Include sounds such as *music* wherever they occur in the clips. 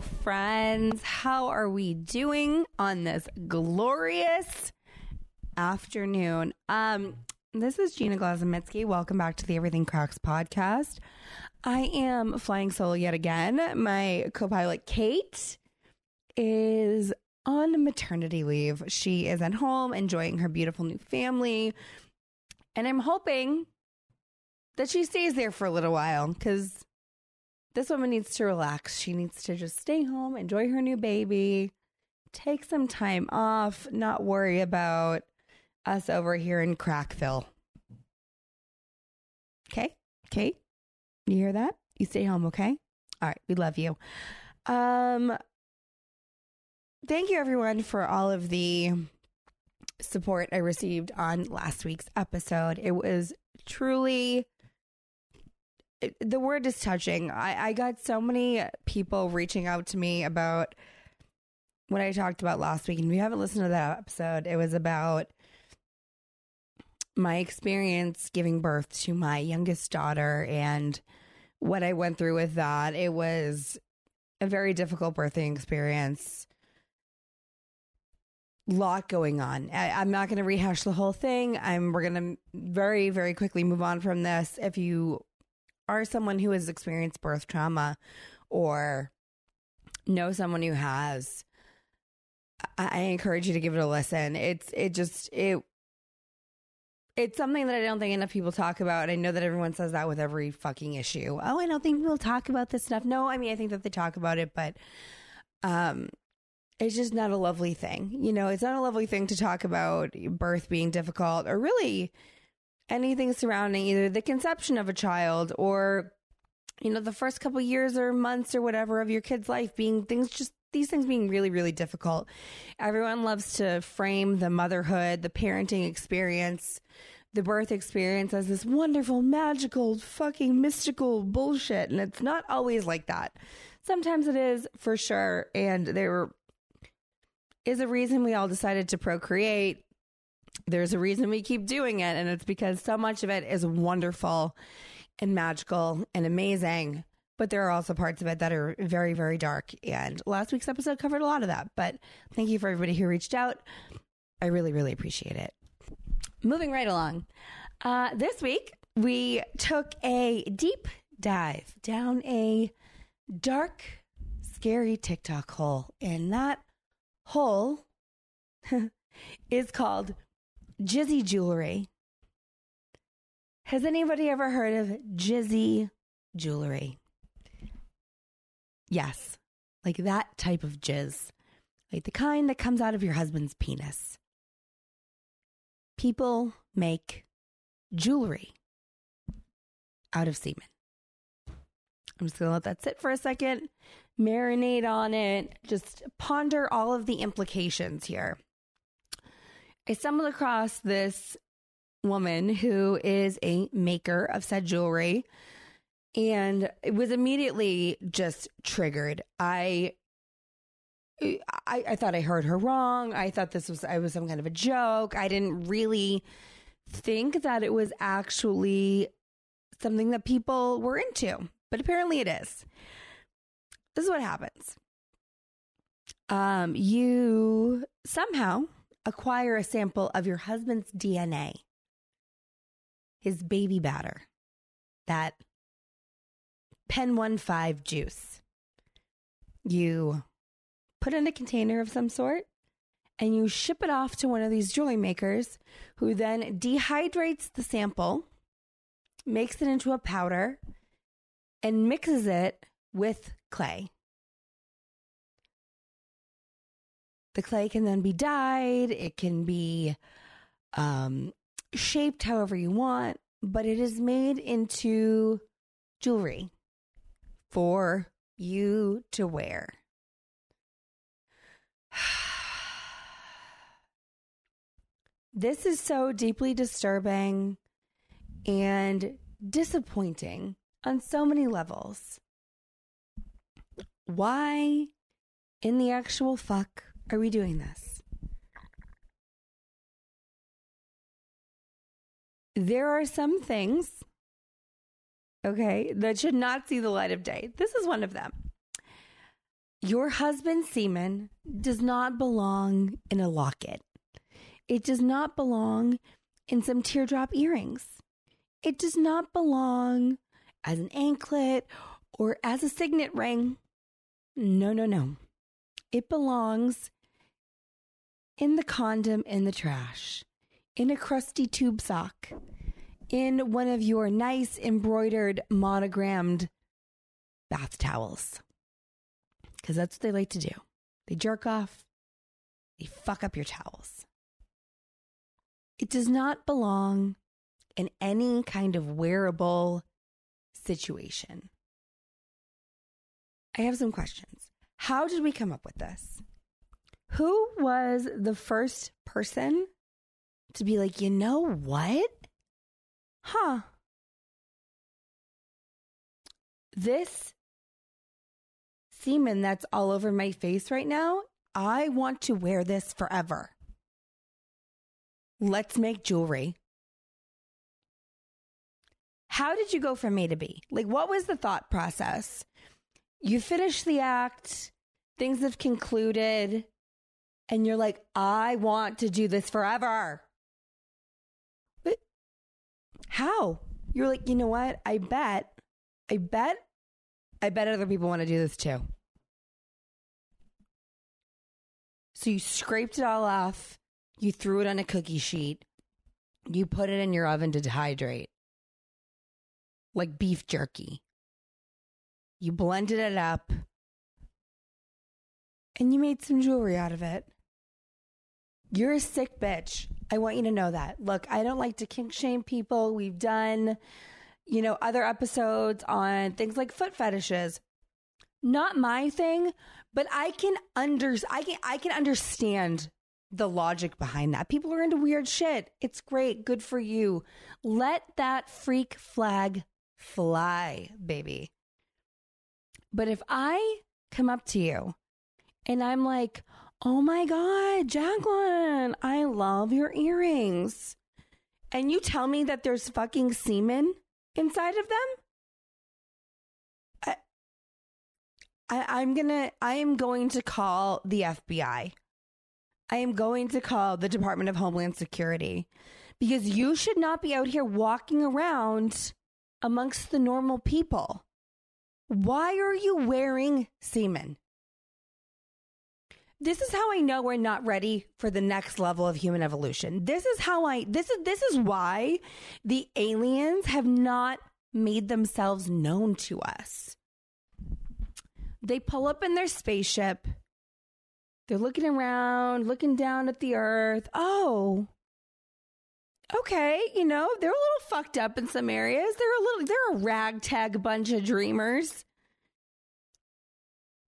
Friends. How are we doing on this glorious afternoon? Um, this is Gina Glazomitsky. Welcome back to the Everything Cracks podcast. I am flying solo yet again. My co pilot, Cait, is on maternity leave. She is at home enjoying her beautiful new family. And I'm hoping that she stays there for a little while because this woman needs to relax. She needs to just stay home, enjoy her new baby, take some time off, not worry about us over here in Crackville. Okay? Cait, you hear that? You stay home, okay? All right, we love you. Um thank you everyone for all of the support I received on last week's episode. It was truly the word is touching. I, I got so many people reaching out to me about what I talked about last week. And if you haven't listened to that episode, it was about my experience giving birth to my youngest daughter and what I went through with that. It was a very difficult birthing experience. Lot going on. I, I'm not going to rehash the whole thing. I'm we're going to very very quickly move on from this. If you are someone who has experienced birth trauma or know someone who has, I, encourage you to give it a listen. It's it just it it's something that I don't think enough people talk about. I know that everyone says that with every fucking issue. Oh, I don't think people talk about this stuff. No, I mean I think that they talk about it, but um it's just not a lovely thing. You know, it's not a lovely thing to talk about birth being difficult or really anything surrounding either the conception of a child or you know the first couple years or months or whatever of your kid's life being things just these things being really really difficult. Everyone loves to frame the motherhood the parenting experience the birth experience as this wonderful magical fucking mystical bullshit. And it's not always like that. Sometimes it is for sure. And there is a reason we all decided to procreate there's a reason we keep doing it, and it's because so much of it is wonderful and magical and amazing. But there are also parts of it that are very, very dark. And last week's episode covered a lot of that. But thank you for everybody who reached out. I really, really appreciate it. Moving right along. Uh, this week, we took a deep dive down a dark, scary TikTok hole. And that hole *laughs* is called Jizzy jewelry. Has anybody ever heard of Jizzy jewelry? Yes, like that type of jizz, like the kind that comes out of your husband's penis. People make jewelry out of semen. I'm just going to let that sit for a second, marinate on it, just ponder all of the implications here. I stumbled across this woman who is a maker of said jewelry and it was immediately just triggered. I I, I thought I heard her wrong. I thought this was I was some kind of a joke. I didn't really think that it was actually something that people were into, but apparently it is. This is what happens. Um, you somehow acquire a sample of your husband's DNA, his baby batter, that Pen 1 juice. You put in a container of some sort and you ship it off to one of these jewelry makers who then dehydrates the sample, makes it into a powder, and mixes it with clay. The clay can then be dyed, it can be um, shaped however you want, but it is made into jewelry for you to wear. *sighs* this is so deeply disturbing and disappointing on so many levels. Why in the actual fuck are we doing this? There are some things, okay, that should not see the light of day. This is one of them. Your husband's semen does not belong in a locket. It does not belong in some teardrop earrings. It does not belong as an anklet or as a signet ring. No, no, no. It belongs in the condom in the trash, in a crusty tube sock, in one of your nice embroidered monogrammed bath towels. Because that's what they like to do. They jerk off, they fuck up your towels. It does not belong in any kind of wearable situation. I have some questions. How did we come up with this? Who was the first person to be like, you know what? Huh. This semen that's all over my face right now, I want to wear this forever. Let's make jewelry. How did you go from A to B? Like, what was the thought process? You finish the act, things have concluded, and you're like, I want to do this forever. But how? You're like, you know what? I bet, I bet, I bet other people want to do this too. So you scraped it all off, you threw it on a cookie sheet, you put it in your oven to dehydrate, like beef jerky. You blended it up, and you made some jewelry out of it. You're a sick bitch. I want you to know that. Look, I don't like to kink shame people. We've done, you know, other episodes on things like foot fetishes. Not my thing, but I can under I can I can understand the logic behind that. People are into weird shit. It's great. Good for you. Let that freak flag fly, baby. But if I come up to you and I'm like, oh my God, Jacqueline, I love your earrings. And you tell me that there's fucking semen inside of them? I, I, I'm gonna, I am going to call the FBI. I am going to call the Department of Homeland Security because you should not be out here walking around amongst the normal people. Why are you wearing semen? This is how I know we're not ready for the next level of human evolution. This is how I this is this is why the aliens have not made themselves known to us. They pull up in their spaceship. They're looking around, looking down at the earth. Oh, okay, you know, they're a little fucked up in some areas. They're a little, they're a ragtag bunch of dreamers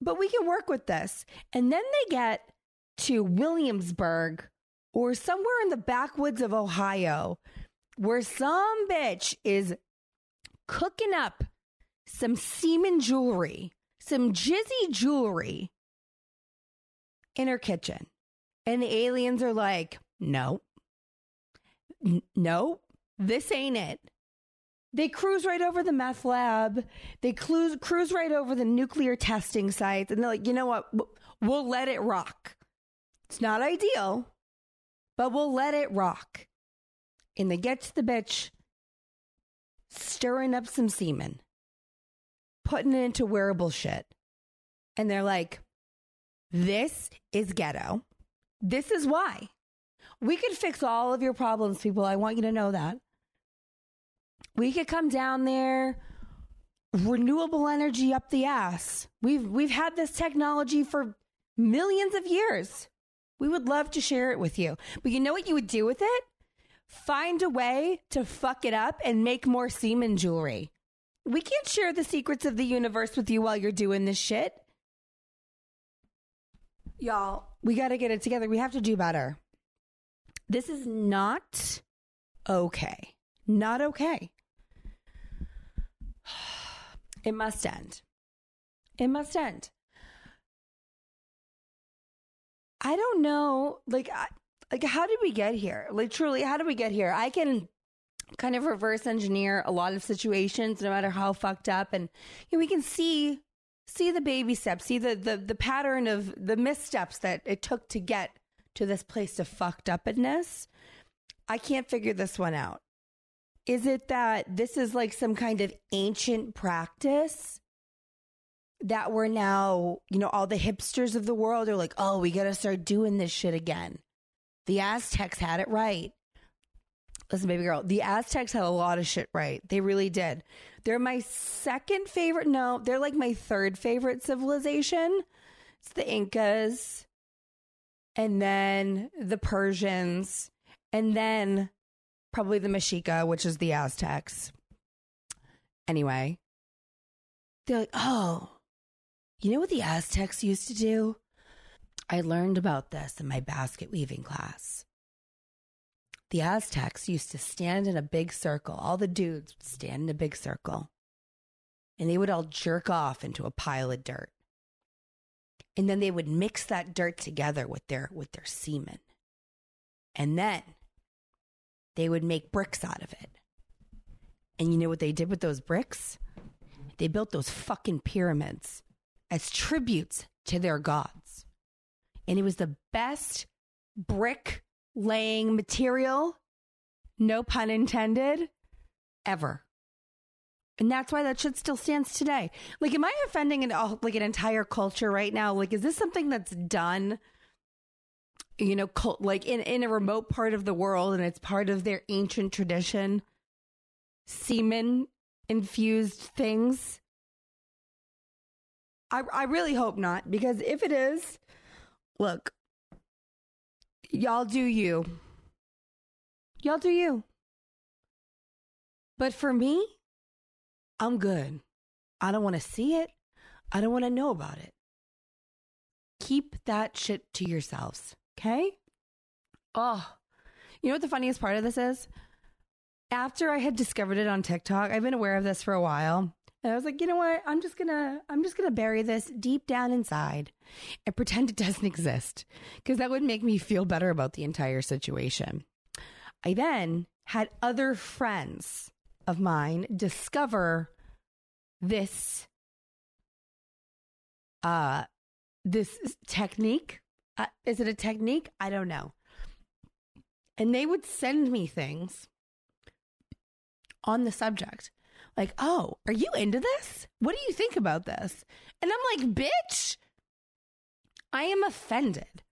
but we can work with this. And then they get to Williamsburg or somewhere in the backwoods of Ohio where some bitch is cooking up some semen jewelry, some jizzy jewelry in her kitchen. And the aliens are like, no, N- this ain't it. They cruise right over the meth lab. They cruise, cruise right over the nuclear testing sites. And they're like, you know what? We'll let it rock. It's not ideal, but we'll let it rock. And they get to the bitch, stirring up some semen, putting it into wearable shit. And they're like, this is ghetto. This is why. We could fix all of your problems, people. I want you to know that. We could come down there, renewable energy up the ass. We've we've had this technology for millions of years. We would love to share it with you. But you know what you would do with it? Find a way to fuck it up and make more semen jewelry. We can't share the secrets of the universe with you while you're doing this shit. Y'all, we got to get it together. We have to do better. This is not okay. Not okay. It must end. It must end. I don't know, like, I, like how did we get here? Like, truly, how did we get here? I can kind of reverse engineer a lot of situations, no matter how fucked up, and you know, we can see see the baby steps, see the, the, the pattern of the missteps that it took to get to this place of fucked upness. I can't figure this one out. Is it that this is like some kind of ancient practice that we're now, you know, all the hipsters of the world are like, oh, we got to start doing this shit again? The Aztecs had it right. Listen, baby girl, the Aztecs had a lot of shit right. They really did. They're my second favorite. No, they're like my third favorite civilization. It's the Incas, and then the Persians, and then probably the Mexica, which is the Aztecs. Anyway, they're like, oh, you know what the Aztecs used to do? I learned about this in my basket weaving class the Aztecs used to stand in a big circle. All the dudes would stand in a big circle and they would all jerk off into a pile of dirt. And then they would mix that dirt together with their with their semen. And then they would make bricks out of it. And you know what they did with those bricks? They built those fucking pyramids as tributes to their gods. And it was the best brick laying material, no pun intended, ever. And that's why that shit still stands today. Like, am I offending an like an entire culture right now? Like, is this something that's done? You know, cult, like in in a remote part of the world, and it's part of their ancient tradition. Semen infused things. I I really hope not, because if it is, look, Y'all do you. Y'all do you. But for me, I'm good. I don't want to see it. I don't want to know about it. Keep that shit to yourselves, okay? Oh, you know what the funniest part of this is? After I had discovered it on TikTok, I've been aware of this for a while. And I was like, you know what? I'm just gonna I'm just gonna bury this deep down inside and pretend it *laughs* doesn't exist. Because that would make me feel better about the entire situation. I then had other friends of mine discover this uh this technique. Uh, is it a technique? I don't know. And they would send me things on the subject like, oh, are you into this? What do you think about this? And I'm like, bitch, I am offended.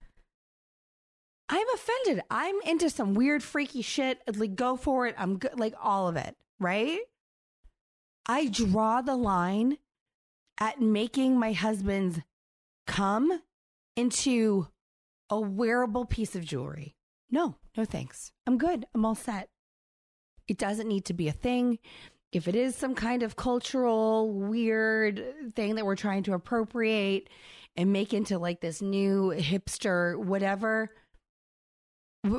I'm offended. I'm into some weird, freaky shit. Like, go for it. I'm good. Like, all of it, right? I draw the line at making my husband's come into a wearable piece of jewelry. No, no thanks. I'm good. I'm all set. It doesn't need to be a thing if it is some kind of cultural weird thing that we're trying to appropriate and make into like this new hipster whatever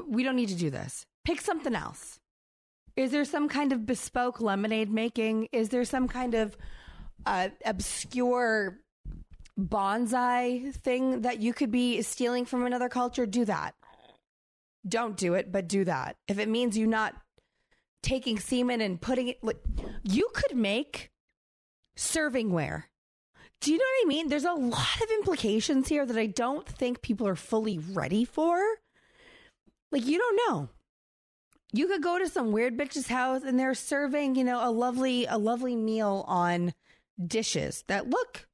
we don't need to do this pick something else is there some kind of bespoke lemonade making is there some kind of uh, obscure bonsai thing that you could be stealing from another culture do that don't do it but do that if it means you not taking semen and putting it like you could make servingware. Do you know what I mean? There's a lot of implications here that I don't think people are fully ready for. Like you don't know. You could go to some weird bitch's house and they're serving, you know, a lovely a lovely meal on dishes that look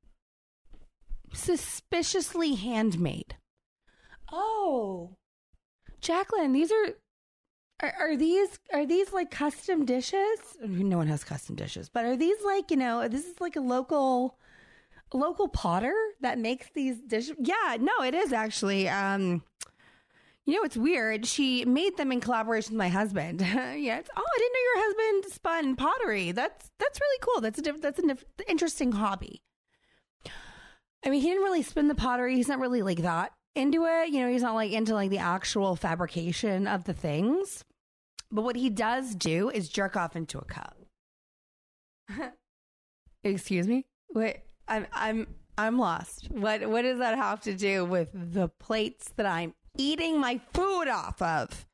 suspiciously handmade. Oh. Jacqueline, these are are, are, these are these like custom dishes? No one has custom dishes, but are these like you know this is like a local local potter that makes these dishes? Yeah, no, it is actually. Um, you know, it's weird. She made them in collaboration with my husband. *laughs* yeah, it's, oh, I didn't know your husband spun pottery. That's that's really cool. That's a that's an interesting hobby. I mean, he didn't really spin the pottery. He's not really like that into it. You know, he's not like into like the actual fabrication of the things. But what he does do is jerk off into a cup. *laughs* Excuse me? Wait, I'm I'm I'm lost. What what does that have to do with the plates that I'm eating my food off of?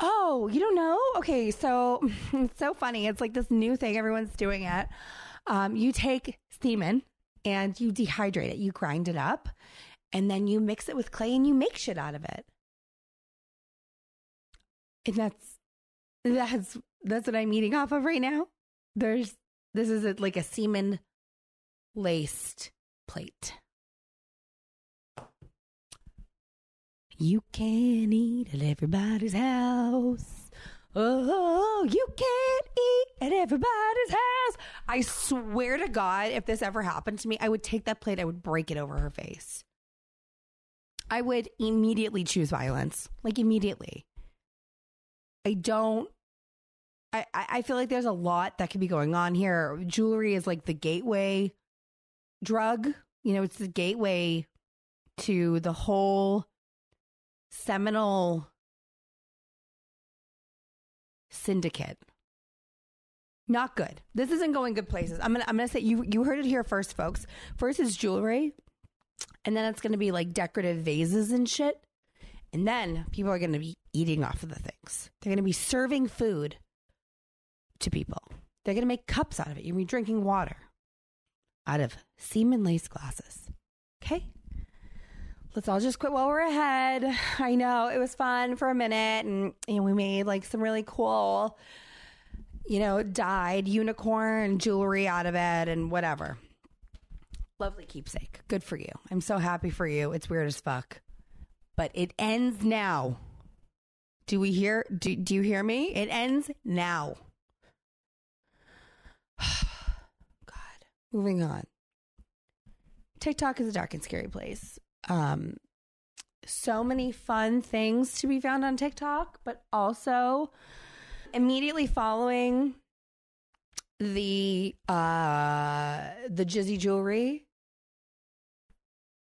Oh, you don't know? Okay, so *laughs* it's so funny. It's like this new thing everyone's doing it. Um, you take semen and you dehydrate it, you grind it up, and then you mix it with clay and you make shit out of it. And that's that's that's what I'm eating off of right now. There's this is a, like a semen laced plate. You can eat at everybody's house. Oh, you can't eat at everybody's house. I swear to God, if this ever happened to me, I would take that plate, I would break it over her face. I would immediately choose violence. Like, immediately. I don't. I, I feel like there's a lot that could be going on here. Jewelry is like the gateway drug. You know, it's the gateway to the whole seminal syndicate. Not good. This isn't going good places. I'm gonna I'm gonna say you you heard it here first, folks. First is jewelry, and then it's gonna be like decorative vases and shit. And then people are gonna be eating off of the things. They're gonna be serving food to people. They're gonna make cups out of it. You're gonna be drinking water out of semen lace glasses. Okay? Let's all just quit while we're ahead. *sighs* I know it was fun for a minute and, and we made like some really cool, you know, dyed unicorn jewelry out of it and whatever. Lovely keepsake. Good for you. I'm so happy for you. It's weird as fuck. But it ends now. Do we hear do, do you hear me? It ends now. *sighs* God. Moving on. TikTok is a dark and scary place um, so many fun things to be found on TikTok, but also immediately following the uh the Jizzy jewelry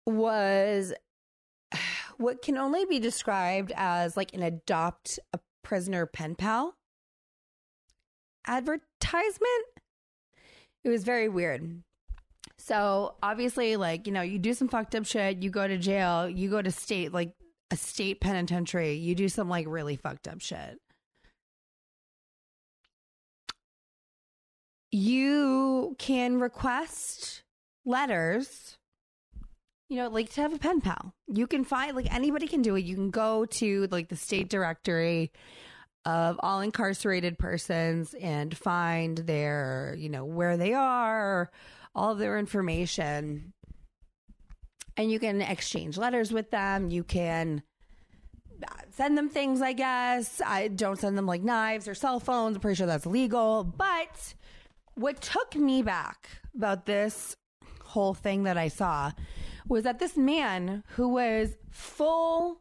was *sighs* what can only be described as like an adopt a prisoner pen pal advertisement. It was very weird. So obviously, like, you know, you do some fucked up shit, you go to jail, you go to state, like a state penitentiary, you do some like really fucked up shit. You can request letters, you know, like to have a pen pal. You can find, like, anybody can do it. You can go to like the state directory of all incarcerated persons and find their, you know, where they are all their information and you can exchange letters with them. You can uh, send them things, I guess. I don't send them like knives or cell phones. I'm pretty sure that's illegal. But what took me back about this whole thing that I saw was that this man who was full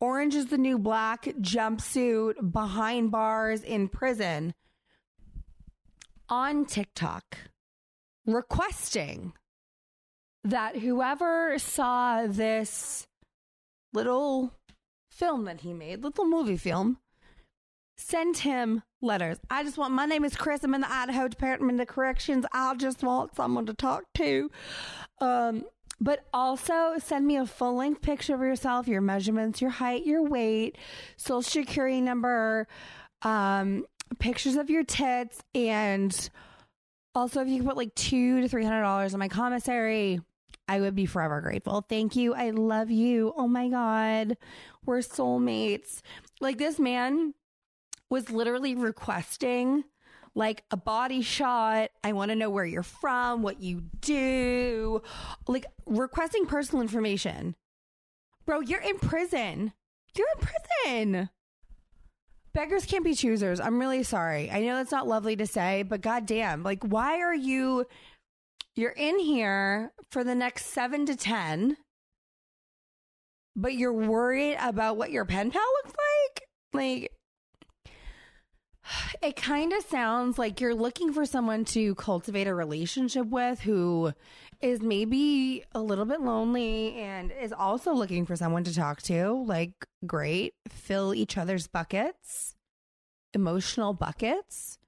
orange is the new black jumpsuit behind bars in prison on TikTok requesting that whoever saw this little film that he made, little movie film, send him letters. I just want, my name is Chris. I'm in the Idaho Department of Corrections. I just want someone to talk to. Um, but also send me a full length picture of yourself, your measurements, your height, your weight, social security number, um, pictures of your tits and also if you could put like two to three hundred dollars on my commissary i would be forever grateful. Thank you. I love you. Oh my god. We're soulmates. Like this man was literally requesting like a body shot. I want to know where you're from, what you do, like requesting personal information. Bro, you're in prison. You're in prison beggars can't be choosers. I'm really sorry. I know that's not lovely to say, but goddamn, like, why are you? You're in here for the next seven to ten, but you're worried about what your pen pal looks like. Like, it kind of sounds like you're looking for someone to cultivate a relationship with who is maybe a little bit lonely and is also looking for someone to talk to. Like, great, fill each other's buckets, emotional buckets.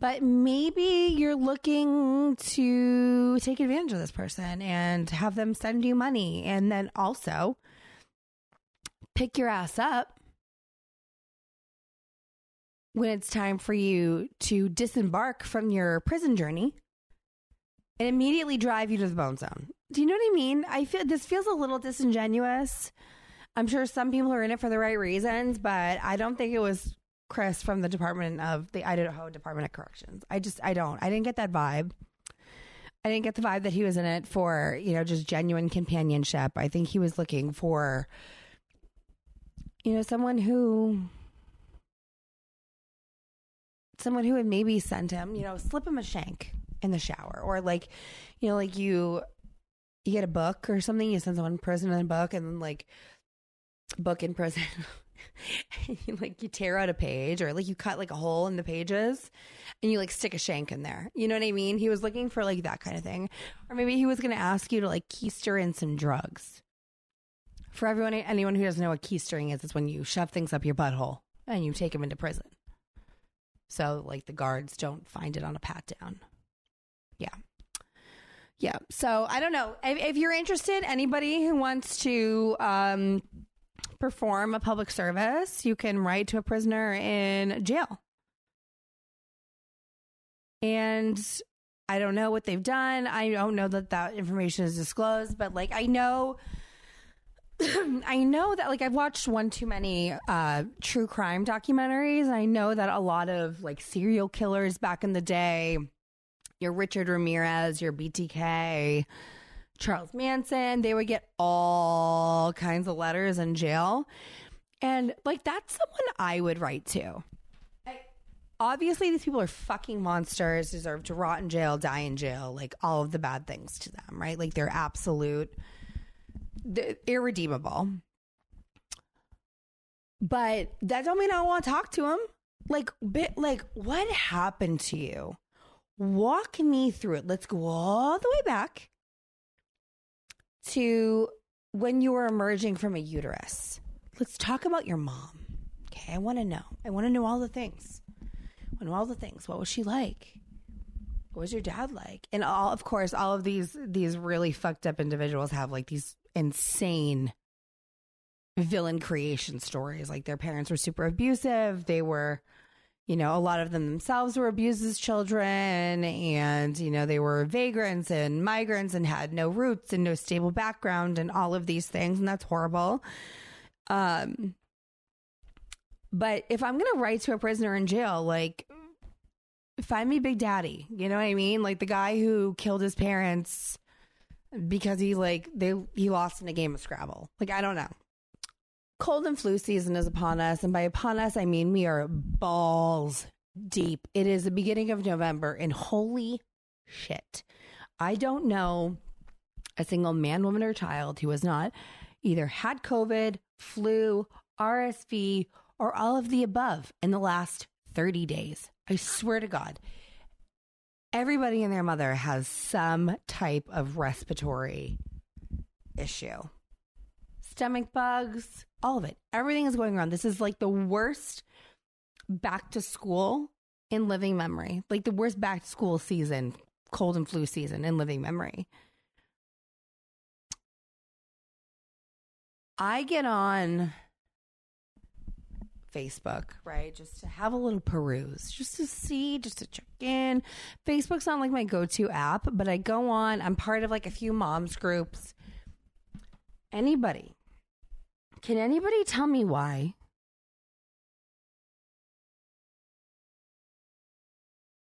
But maybe you're looking to take advantage of this person and have them send you money and then also pick your ass up when it's time for you to disembark from your prison journey and immediately drive you to the bone zone. Do you know what I mean? I feel this feels a little disingenuous. I'm sure some people are in it for the right reasons, but I don't think it was Chris from the Department of the Idaho Department of Corrections. I just I don't. I didn't get that vibe. I didn't get the vibe that he was in it for, you know, just genuine companionship. I think he was looking for you know, someone who someone who would maybe send him, you know, slip him a shank in the shower or like, you know, like you you get a book or something, you send someone in prison in a book and then like book in prison. *laughs* like you tear out a page or like you cut like a hole in the pages and you like stick a shank in there. You know what I mean? He was looking for like that kind of thing. Or maybe he was going to ask you to like keister in some drugs. For everyone, anyone who doesn't know what keistering is, it's when you shove things up your butthole and you take them into prison. So like the guards don't find it on a pat down. Yeah. Yeah. So I don't know. If, if you're interested, anybody who wants to um, perform a public service, you can write to a prisoner in jail. And I don't know what they've done. I don't know that that information is disclosed, but like I know *laughs* I know that like I've watched one too many uh true crime documentaries. I know that a lot of like serial killers back in the day, your Richard Ramirez, your BTK, Charles Manson, they would get all kinds of letters in jail. And like that's someone I would write to. obviously these people are fucking monsters, deserve to rot in jail, die in jail, like all of the bad things to them, right? Like they're absolute they're irredeemable. But that don't mean I want to talk to him. Like bit like what happened to you? Walk me through it. Let's go all the way back to when you were emerging from a uterus. Let's talk about your mom. Okay, I want to know. I want to know all the things. I know all the things. What was she like? What was your dad like? And all, of course, all of these these really fucked up individuals have like these insane villain creation stories. Like their parents were super abusive. They were you know, a lot of them themselves were abused as children and, you know, they were vagrants and migrants and had no roots and no stable background and all of these things. And that's horrible. Um, but if I'm going to write to a prisoner in jail, like, find me Big Daddy. You know what I mean? Like the guy who killed his parents because he, like, they, he lost in a game of Scrabble. Like, I don't know cold and flu season is upon us. And by upon us, I mean we are balls deep. It is the beginning of November, and holy shit. I don't know a single man, woman, or child who has not either had COVID, flu, RSV, or all of the above in the last 30 days. I swear to God. Everybody and their mother has some type of respiratory issue stomach bugs, all of it. Everything is going on. This is like the worst back to school in living memory, like the worst back to school season, cold and flu season in living memory. I get on Facebook, right? Just to have a little peruse, just to see, just to check in. Facebook's not like my go to app, but I go on. I'm part of like a few moms groups. Anybody can anybody tell me why?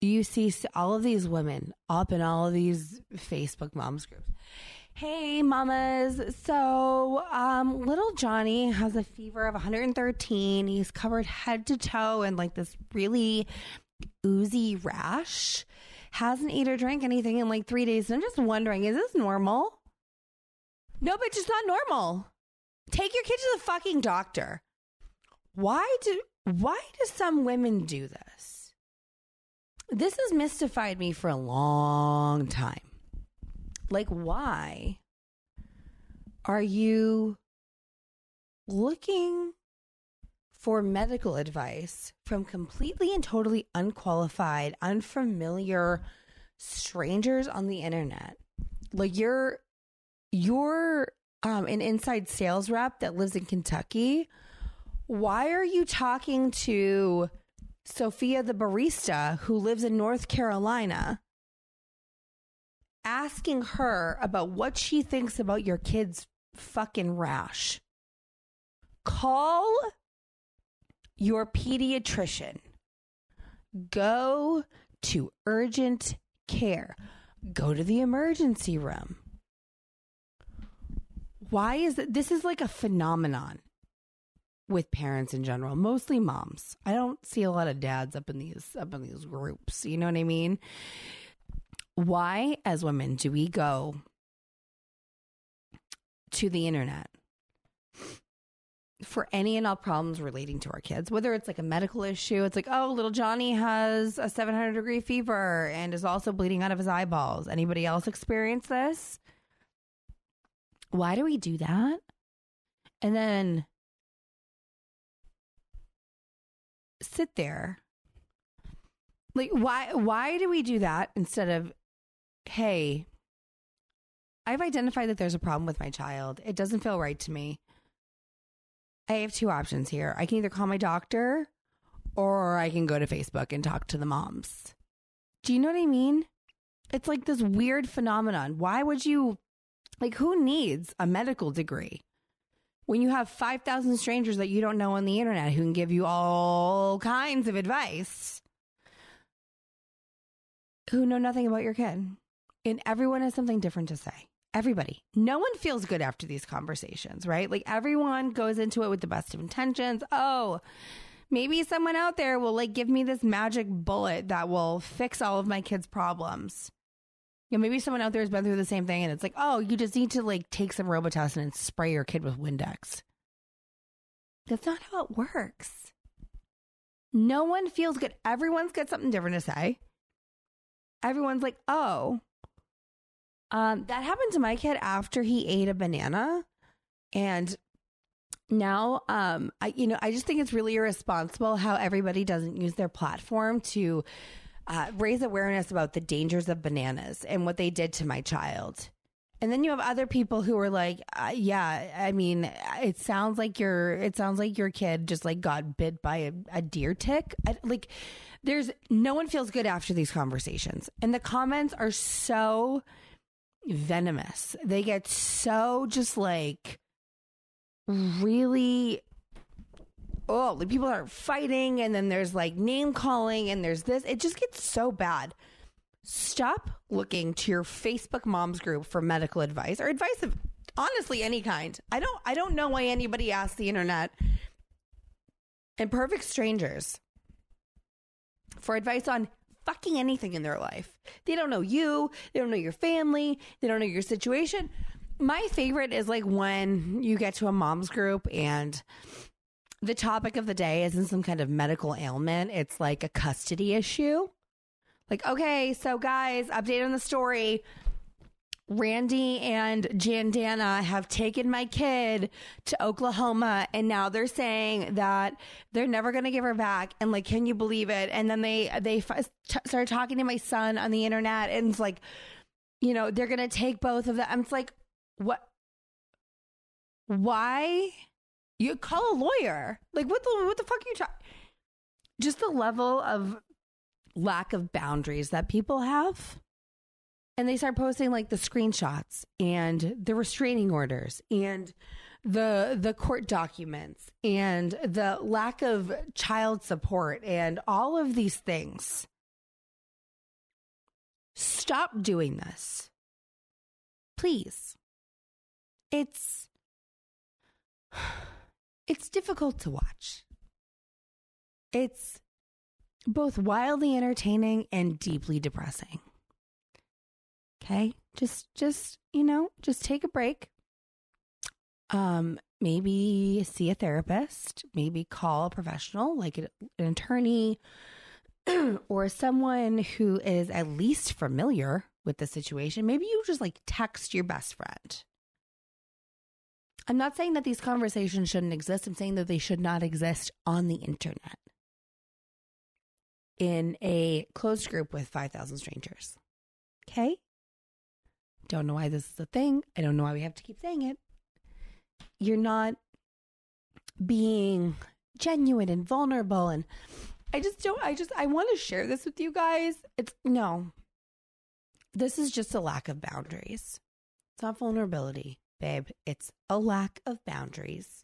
You see all of these women up in all of these Facebook moms groups. Hey, mamas. So, um, little Johnny has a fever of 113. He's covered head to toe in like this really oozy rash. Hasn't eaten or drank anything in like three days. And I'm just wondering, is this normal? No, but it's not normal. Take your kid to the fucking doctor. Why do why do some women do this? This has mystified me for a long time. Like why are you looking for medical advice from completely and totally unqualified, unfamiliar strangers on the internet? Like you're you're um, an inside sales rep that lives in Kentucky, why are you talking to Sophia the barista who lives in North Carolina asking her about what she thinks about your kid's fucking rash. Call your pediatrician. Go to urgent care. Go to the emergency room. Why is it? This is like a phenomenon with parents in general, mostly moms. I don't see a lot of dads up in these up in these groups. You know what I mean? Why, as women, do we go to the internet for any and all problems relating to our kids, whether it's like a medical issue, it's like, oh, little Johnny has a 700 degree fever and is also bleeding out of his eyeballs. Anybody else experience this? Why do we do that? And then sit there. Like why why do we do that instead of hey, I've identified that there's a problem with my child. It doesn't feel right to me. I have two options here. I can either call my doctor or I can go to Facebook and talk to the moms. Do you know what I mean? It's like this weird phenomenon. Why would you, like, who needs a medical degree when you have 5,000 strangers that you don't know on the internet who can give you all kinds of advice who know nothing about your kid? And everyone has something different to say everybody. No one feels good after these conversations, right? Like everyone goes into it with the best of intentions. Oh, maybe someone out there will like give me this magic bullet that will fix all of my kids' problems. You know, maybe someone out there has been through the same thing and it's like, oh, you just need to like take some Robitussin and spray your kid with Windex. That's not how it works. No one feels good. Everyone's got something different to say. Everyone's like, oh, um, that happened to my kid after he ate a banana. And now, um, I, you know, I just think it's really irresponsible how everybody doesn't use their platform to uh, raise awareness about the dangers of bananas and what they did to my child. And then you have other people who are like, uh, yeah, I mean, it sounds like your it sounds like your kid just like got bit by a, a deer tick. I, like, there's no one feels good after these conversations, and the comments are so venomous. They get so just like really oh, like people are fighting and then there's like name calling and there's this. It just gets so bad. Stop looking to your Facebook moms group for medical advice or advice of honestly any kind. I don't I don't know why anybody asks the internet and perfect strangers for advice on fucking anything in their life. They don't know you, they don't know your family, they don't know your situation. My favorite is like when you get to a mom's group and the topic of the day isn't some kind of medical ailment, it's like a custody issue. Like, okay, so guys, update on the story. Randy and Jandana have taken my kid to Oklahoma and now they're saying that they're never going to give her back and like can you believe it? And then they they f- t- started talking to my son on the internet and it's like you know they're going to take both of them I'm like what why? You call a lawyer? Like what the what the fuck are you talking just the level of lack of boundaries that people have and they start posting like the screenshots and the restraining orders and the the court documents and the lack of child support and all of these things. Stop doing this. Please. It's it's difficult to watch. It's both wildly entertaining and deeply depressing Okay. Just, just, you know, just take a break. Um, maybe see a therapist, maybe call a professional like an attorney *clears throat* or someone who is at least familiar with the situation. Maybe you just like text your best friend. I'm not saying that these conversations shouldn't exist. I'm saying that they should not exist on the internet in a closed group with 5,000 strangers. Okay? Don't know why this is a thing. I don't know why we have to keep saying it. You're not being genuine and vulnerable and I just don't, I just, I want to share this with you guys. It's no, this is just a lack of boundaries. It's not vulnerability, babe. It's a lack of boundaries.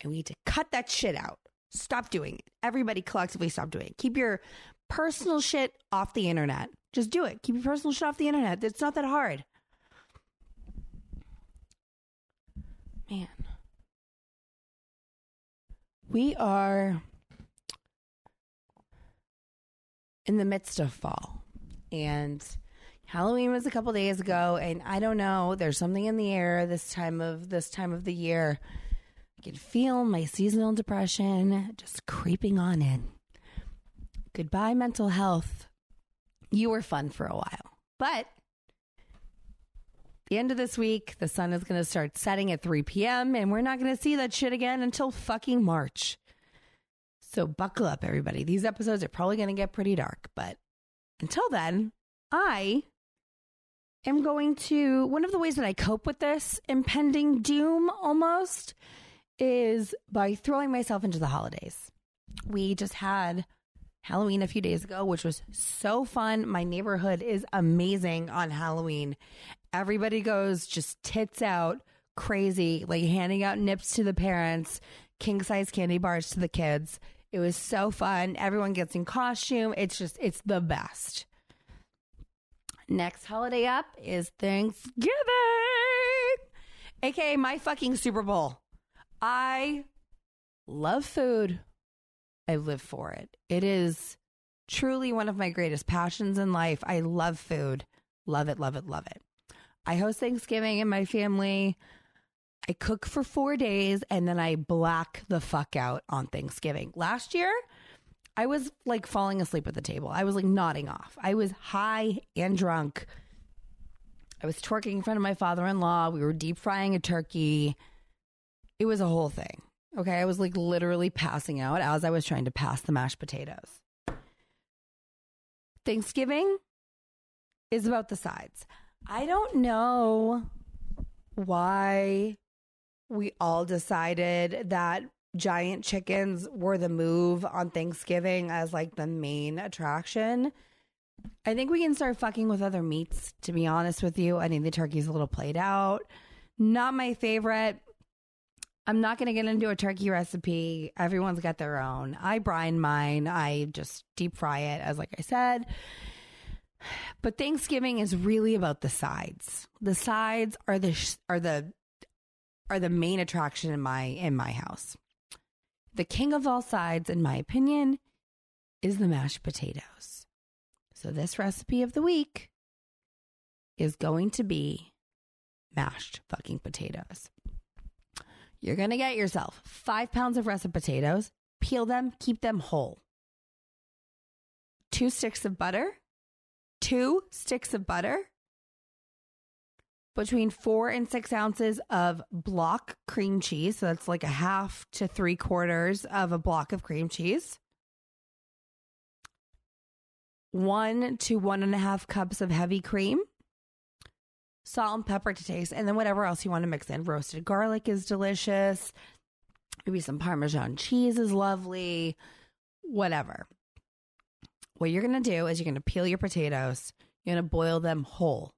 And we need to cut that shit out. Stop doing it. Everybody collectively stop doing it. Keep your personal shit off the internet. Just do it. Keep your personal shit off the internet. It's not that hard. Man. We are in the midst of fall. And Halloween was a couple days ago and I don't know, there's something in the air this time of this time of the year. I can feel my seasonal depression just creeping on in. Goodbye mental health. You were fun for a while. But the end of this week, the sun is going to start setting at 3 p.m., and we're not going to see that shit again until fucking March. So buckle up, everybody. These episodes are probably going to get pretty dark, but until then, I am going to. One of the ways that I cope with this impending doom almost is by throwing myself into the holidays. We just had Halloween a few days ago, which was so fun. My neighborhood is amazing on Halloween. Everybody goes just tits out, crazy, like handing out nips to the parents, king size candy bars to the kids. It was so fun. Everyone gets in costume. It's just, it's the best. Next holiday up is Thanksgiving, aka my fucking Super Bowl. I love food. I live for it. It is truly one of my greatest passions in life. I love food. Love it, love it, love it. I host Thanksgiving in my family. I cook for four days and then I black the fuck out on Thanksgiving. Last year, I was like falling asleep at the table. I was like nodding off. I was high and drunk. I was twerking in front of my father in law. We were deep frying a turkey. It was a whole thing. Okay. I was like literally passing out as I was trying to pass the mashed potatoes. Thanksgiving is about the sides. I don't know why we all decided that giant chickens were the move on Thanksgiving as like the main attraction. I think we can start fucking with other meats, to be honest with you. I think the turkey's a little played out. Not my favorite. I'm not going to get into a turkey recipe. Everyone's got their own. I brine mine. I just deep fry it, as like I said. But Thanksgiving is really about the sides. The sides are the are the are the main attraction in my in my house. The king of all sides, in my opinion, is the mashed potatoes. So this recipe of the week is going to be mashed fucking potatoes. You're gonna get yourself five pounds of russet potatoes, peel them, keep them whole. Two sticks of butter, two sticks of butter, between four and six ounces of block cream cheese. So that's like a half to three quarters of a block of cream cheese. One to one and a half cups of heavy cream. Salt and pepper to taste, and then whatever else you want to mix in. Roasted garlic is delicious. Maybe some Parmesan cheese is lovely. Whatever. What you're going to do is you're going to peel your potatoes. You're going to boil them whole.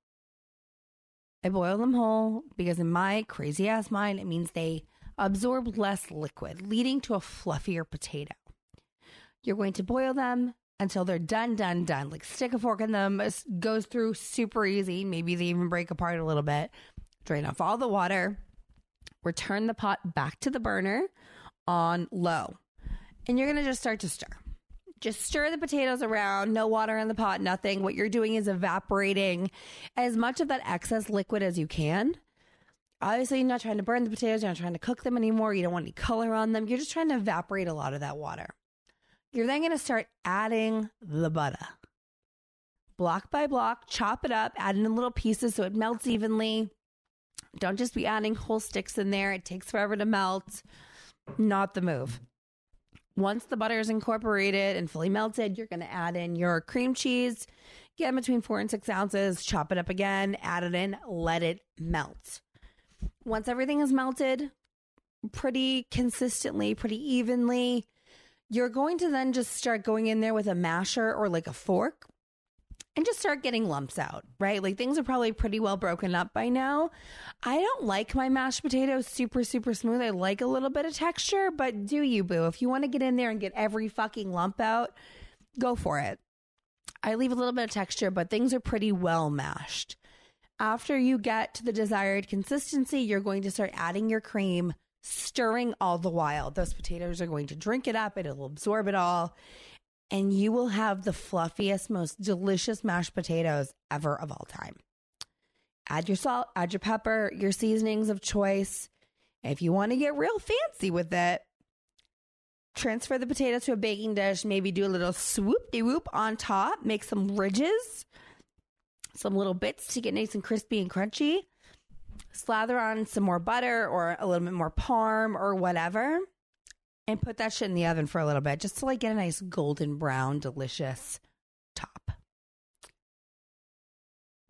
I boil them whole because in my crazy ass mind, it means they absorb less liquid, leading to a fluffier potato. You're going to boil them until they're done, done, done. Like stick a fork in them, goes through super easy. Maybe they even break apart a little bit. Drain off all the water, return the pot back to the burner on low. And you're going to just start to stir. Just stir the potatoes around, no water in the pot, nothing. What you're doing is evaporating as much of that excess liquid as you can. Obviously, you're not trying to burn the potatoes, you're not trying to cook them anymore. You don't want any color on them. You're just trying to evaporate a lot of that water. You're then going to start adding the butter. Block by block, chop it up, add in little pieces so it melts evenly. Don't just be adding whole sticks in there. It takes forever to melt. Not the move. Once the butter is incorporated and fully melted, you're going to add in your cream cheese. Get in between four and six ounces, chop it up again, add it in, let it melt. Once everything is melted pretty consistently, pretty evenly, you're going to then just start going in there with a masher or like a fork and just start getting lumps out, right? Like things are probably pretty well broken up by now. I don't like my mashed potatoes super, super smooth. I like a little bit of texture, but do you, boo? If you want to get in there and get every fucking lump out, go for it. I leave a little bit of texture, but things are pretty well mashed. After you get to the desired consistency, you're going to start adding your cream, stirring all the while. Those potatoes are going to drink it up, it'll absorb it all and you will have the fluffiest, most delicious mashed potatoes ever of all time. Add your salt, add your pepper, your seasonings of choice. If you want to get real fancy with it, transfer the potatoes to a baking dish, maybe do a little swoop de whoop on top, make some ridges, some little bits to get nice and crispy and crunchy. Slather on some more butter or a little bit more parm or whatever and put that shit in the oven for a little bit just to like get a nice golden brown, delicious top.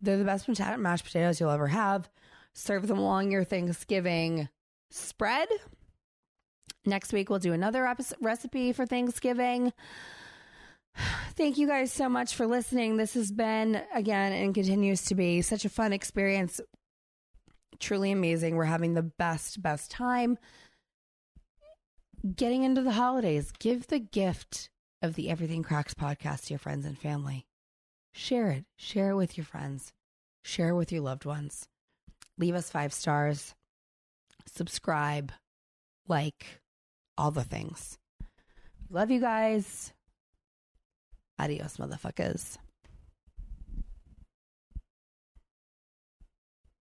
They're the best mashed potatoes you'll ever have. Serve them along your Thanksgiving spread. Next week, we'll do another episode, recipe for Thanksgiving. *sighs* Thank you guys so much for listening. This has been, again, and continues to be such a fun experience. Truly amazing. We're having the best, best time getting into the holidays, give the gift of the Everything Cracks podcast to your friends and family. Share it. Share it with your friends. Share it with your loved ones. Leave us five stars. Subscribe, like, all the things. Love you guys. Adios, motherfuckers.